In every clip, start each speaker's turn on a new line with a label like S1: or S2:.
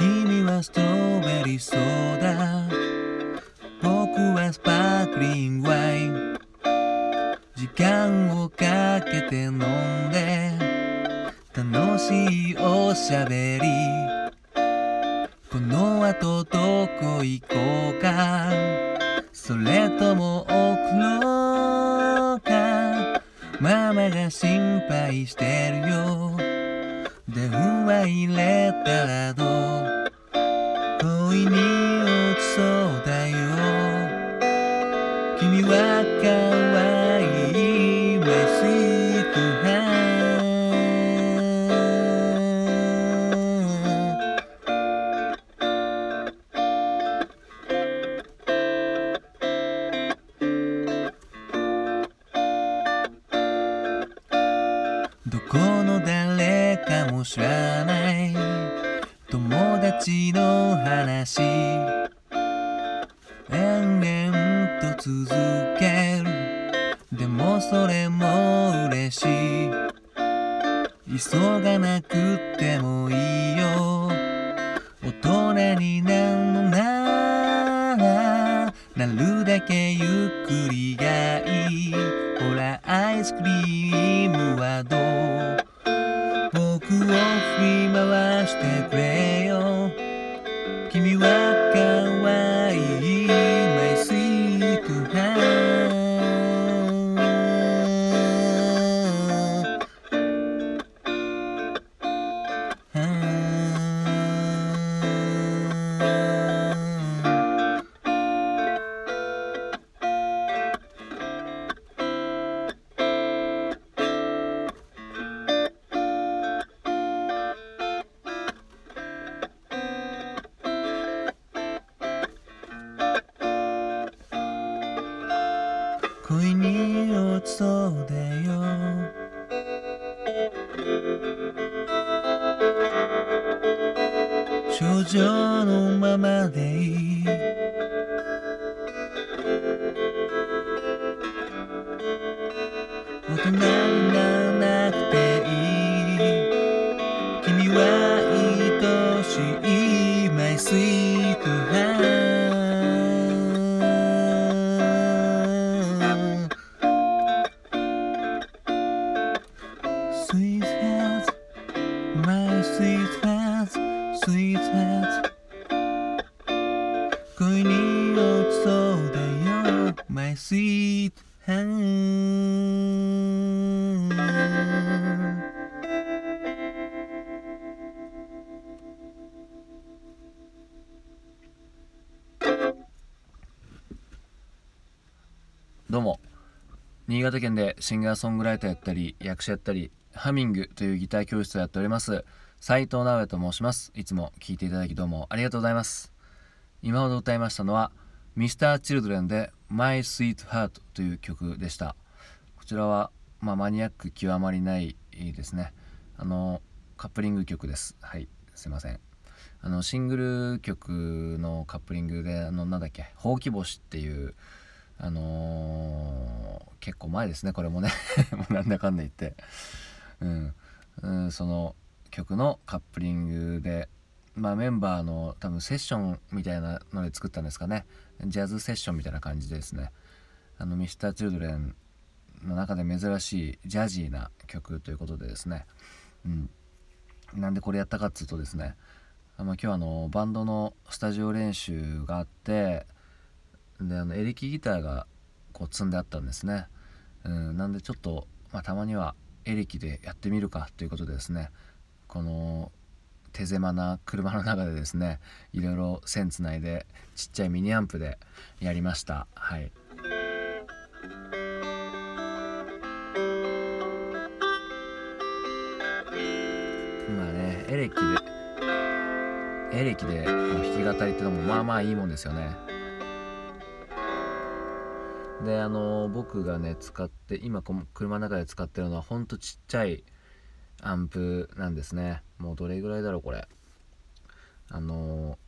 S1: 君はストロベリーソーダ。僕はスパークリングワイン。時間をかけて飲んで。楽しいおしゃべり。この後どこ行こうか。それとも送ろうか。ママが心配してるよ。電話入れたらどう？の誰かも知らない。友達の話。延々と続ける。でもそれも嬉しい。急がなくてもいいよ。少女のままでいい。大人にならなくていい。君は愛しい My sweet heart My sweet heart
S2: どうも。新潟県でシンガーソングライターやったり役者やったりハミングというギター教室をやっております。斉藤直哉と申します。いつも聴いていただきどうもありがとうございます。今ほど歌いましたのは Mr.Children で My Sweet Heart という曲でした。こちらは、まあ、マニアック極まりないですね。あのカップリング曲です。はい。すいません。あのシングル曲のカップリングであのなんだっけ「ほうき星」っていうあのー結構前ですね。これもね。もうなんだかんだ言って、うん。うん、その曲のカップリングで、まあ、メンバーの多分セッションみたいなので作ったんですかね。ジャズセッションみたいな感じでですね。あの Mr.Children の中で珍しいジャジーな曲ということでですね、うん、なんでこれやったかっつうとですね。あまあ、今日あのバンドのスタジオ練習があってであのエレキギターがこう積んであったんですね、うん、なんでちょっと、まあ、たまにはエレキでやってみるかということでですね。この手狭な車の中でですねいろいろ線つないでちっちゃいミニアンプでやりました。はい。まあねエレキでエレキで弾き語りってのもまあまあいいもんですよね。であの僕がね使って今この車の中で使ってるのはほんとちっちゃいアンプなんですね。もうどれぐらいだろうこれ。あの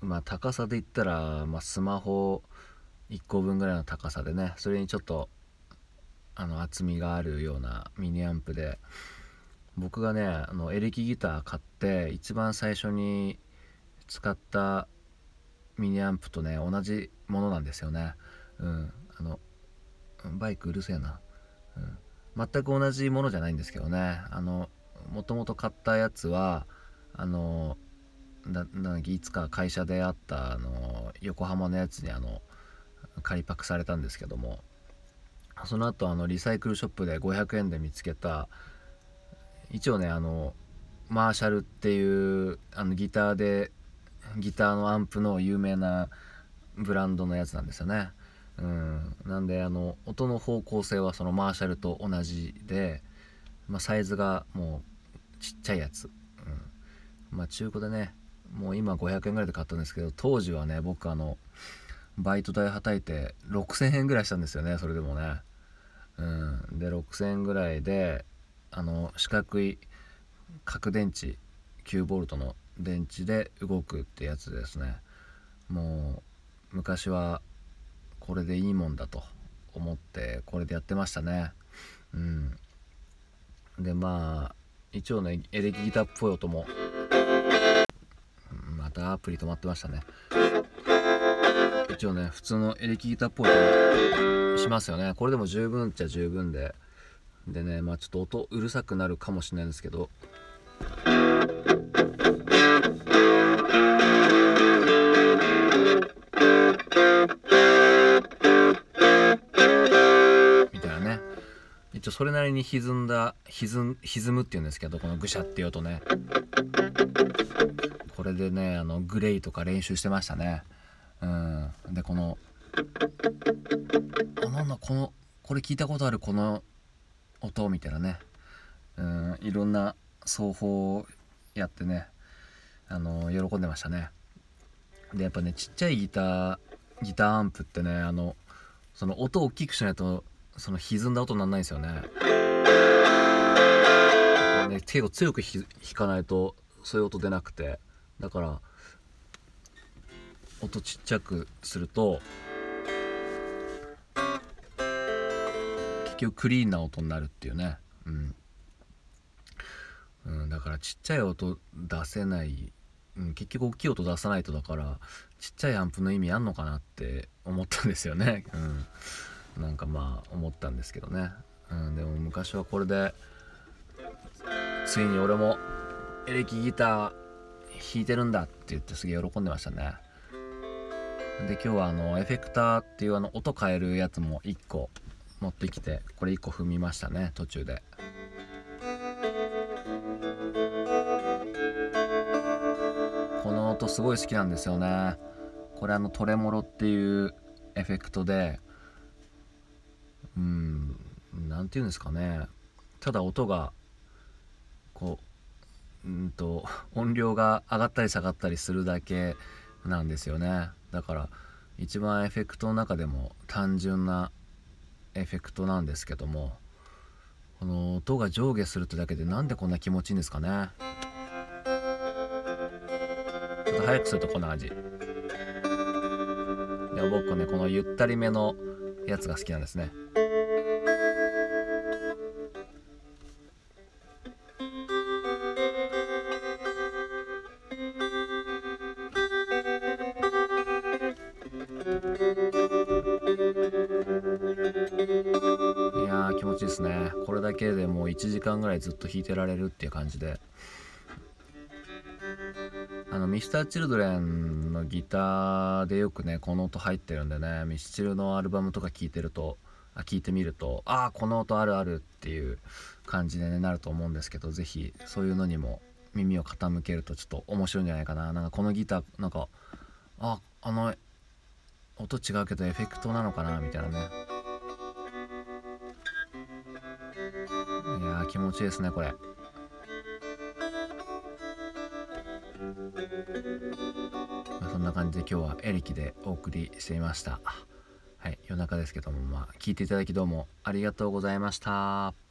S2: まあ高さで言ったら、まあ、スマホ1個分ぐらいの高さでねそれにちょっとあの厚みがあるようなミニアンプで僕がねあのエレキギター買って一番最初に使ったミニアンプとね同じものなんですよね。うん。あのバイクうるせえな、うん、全く同じものじゃないんですけどねあのもともと買ったやつはあのいつか会社であったあの横浜のやつにあの仮パクされたんですけどもその後あのリサイクルショップで500円で見つけた一応ねあのマーシャルっていうあのギターでギターのアンプの有名なブランドのやつなんですよね。うん、なんであの音の方向性はそのマーシャルと同じで、まあ、サイズがもうちっちゃいやつ、うん、まあ中古でねもう今500円ぐらいで買ったんですけど当時はね僕あのバイト代はたいて6000円ぐらいしたんですよねそれでもね。うん。で6000円ぐらいであの四角い角電池 9V の電池で動くってやつですね。もう昔はこれでいいもんだと思ってこれでやってましたね。うん。でまあ一応ねエレキギターっぽい音もまたアプリ止まってましたね。一応ね普通のエレキギターっぽい音しますよね。これでも十分っちゃ十分で。でねまあちょっと音うるさくなるかもしれないんですけど。一応それなりに歪んだ歪歪むっていうんですけどこのぐしゃっていう音ね。これでねあのグレイとか練習してましたね。うん。でこのあなんだこのこれ聞いたことあるこの音みたいなね。うん。いろんな奏法をやってねあの喜んでましたね。でやっぱねちっちゃいギターギターアンプってねあのその音を大きくしないとその歪んだ音にならないですよね。ね手を強く弾かないとそういう音出なくて。だから音ちっちゃくすると結局クリーンな音になるっていうね。うん、うん、だからちっちゃい音出せない、うん、結局大きい音出さないとだからちっちゃいアンプの意味あんのかなって思ったんですよね。うん。なんかまあ思ったんですけどね、うん、でも昔はこれでついに俺もエレキギター弾いてるんだって言ってすげえ喜んでましたね。で今日はあのエフェクターっていうあの音変えるやつも1個持ってきてこれ1個踏みましたね途中で。この音すごい好きなんですよね。これあのトレモロっていうエフェクトでうん何て言うんですかね。ただ音がこううんと音量が上がったり下がったりするだけなんですよね。だから一番エフェクトの中でも単純なエフェクトなんですけどもこの音が上下するってだけでなんでこんな気持ちいいんですかね。ちょっと早くするとこんな感じで僕ねこのゆったりめのやつが好きなんですね。ですね。これだけでもう1時間ぐらいずっと弾いてられるっていう感じで。あのミスターチルドレンのギターでよくねこの音入ってるんでねミスチルのアルバムとか聴いてるとあ聞いてみるとああこの音あるあるっていう感じで、ね、なると思うんですけど是非そういうのにも耳を傾けるとちょっと面白いんじゃないかな。なんかこのギターなんかああの音違うけどエフェクトなのかなみたいなね。気持ちいいですねこれ。そんな感じで今日はエレキでお送りしていました。はい夜中ですけどもまあ聞いていただきどうもありがとうございました。